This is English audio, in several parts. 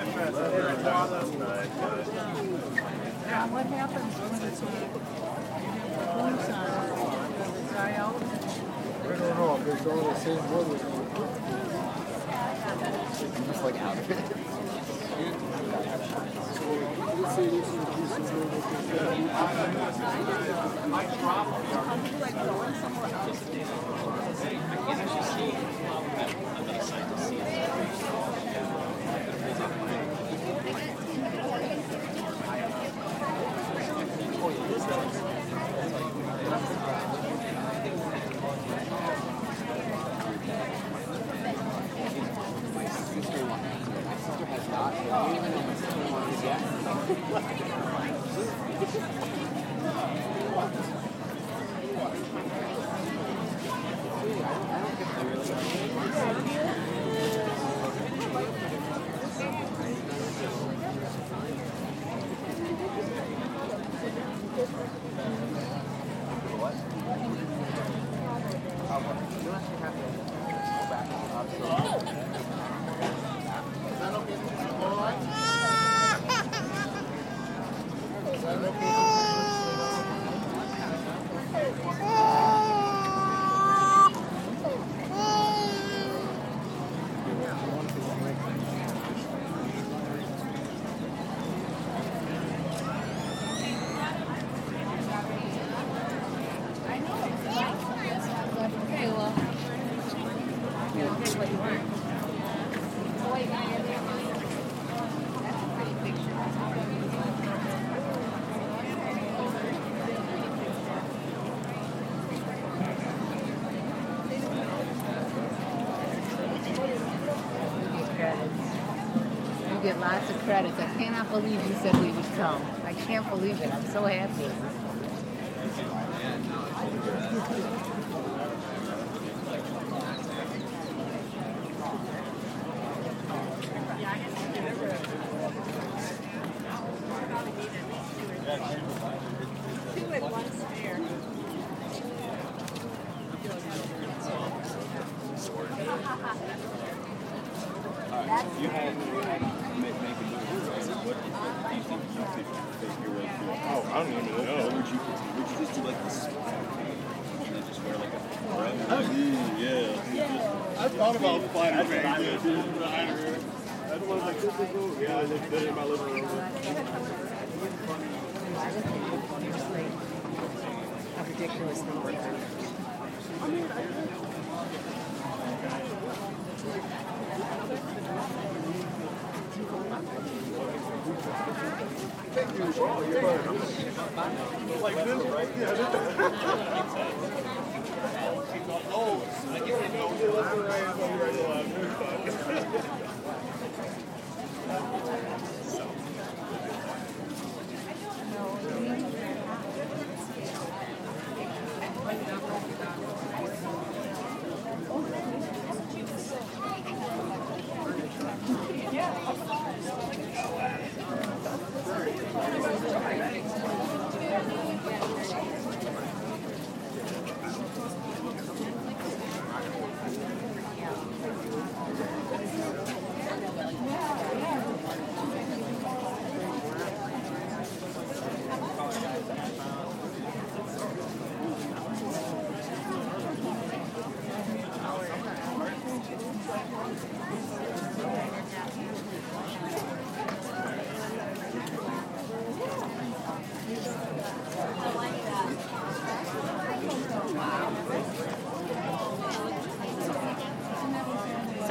Yeah, what happens when it's moves on? Does it die out? I don't know if it's all the same wood as Just like out of it. Let's say this is a piece of wood has not. I don't even know my sister is yet. Okay, well, here's what you want. Oh, wait, now you're there. That's a pretty picture. You get lots of credits. I cannot believe you said we would come. I can't believe it. I'm so happy. Two at one spare. You had, you had make, make a movie, right? What, what do you think you could fake your way through? Oh, I don't even know. Would you, would you just do like this? And then just wear like a thread? yeah. I thought about flying face. That's one like this is cool. Yeah, I just did it in my living room. A ridiculous number. Like this, right? Yeah, along. So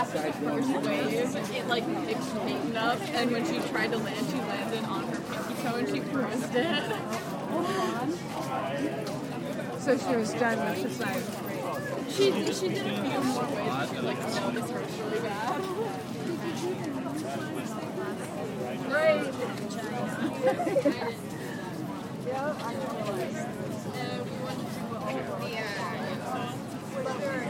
after the first wave, it like extreme up, and when she tried to land, she landed on her pinky toe and she bruised it. So she was done with the side. She she did a few more waves, but like no, this hurts really bad. 还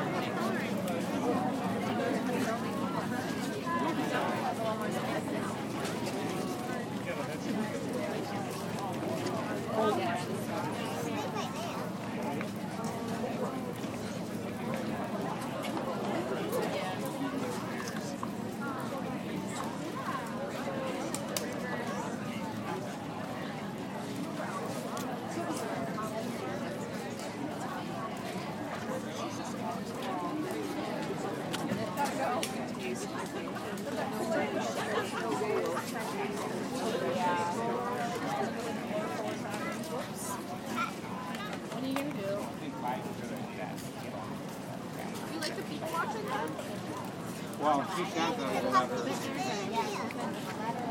Well, she said that her.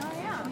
Oh yeah.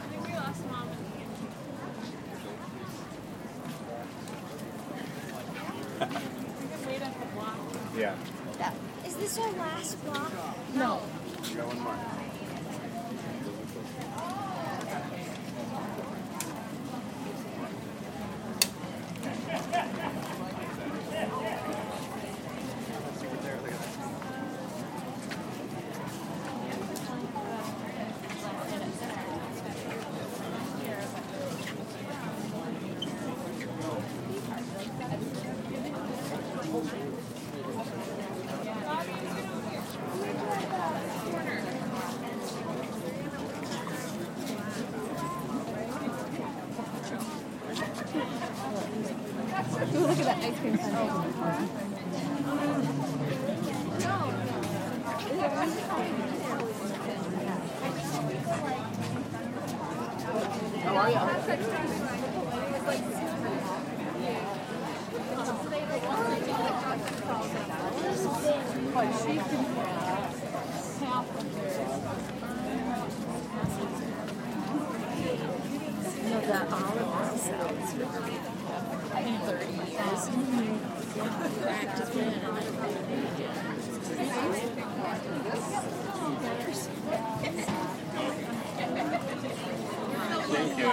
I think we lost mom and Wait at the block. Yeah. Is this our last block? No. You that sundae. How are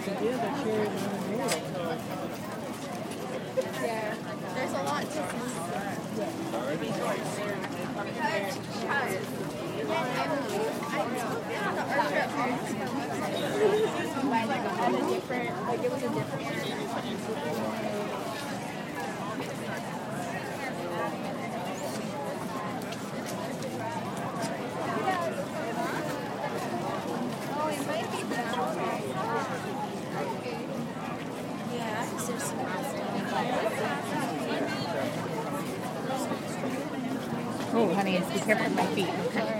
Yeah. There's a lot to like it was a different. Oh, honey, be careful with my feet. Okay.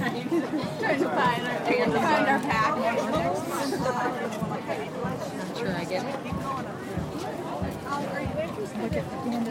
Trying to find our, trying to find our pack. Sure, I get it. Look at the end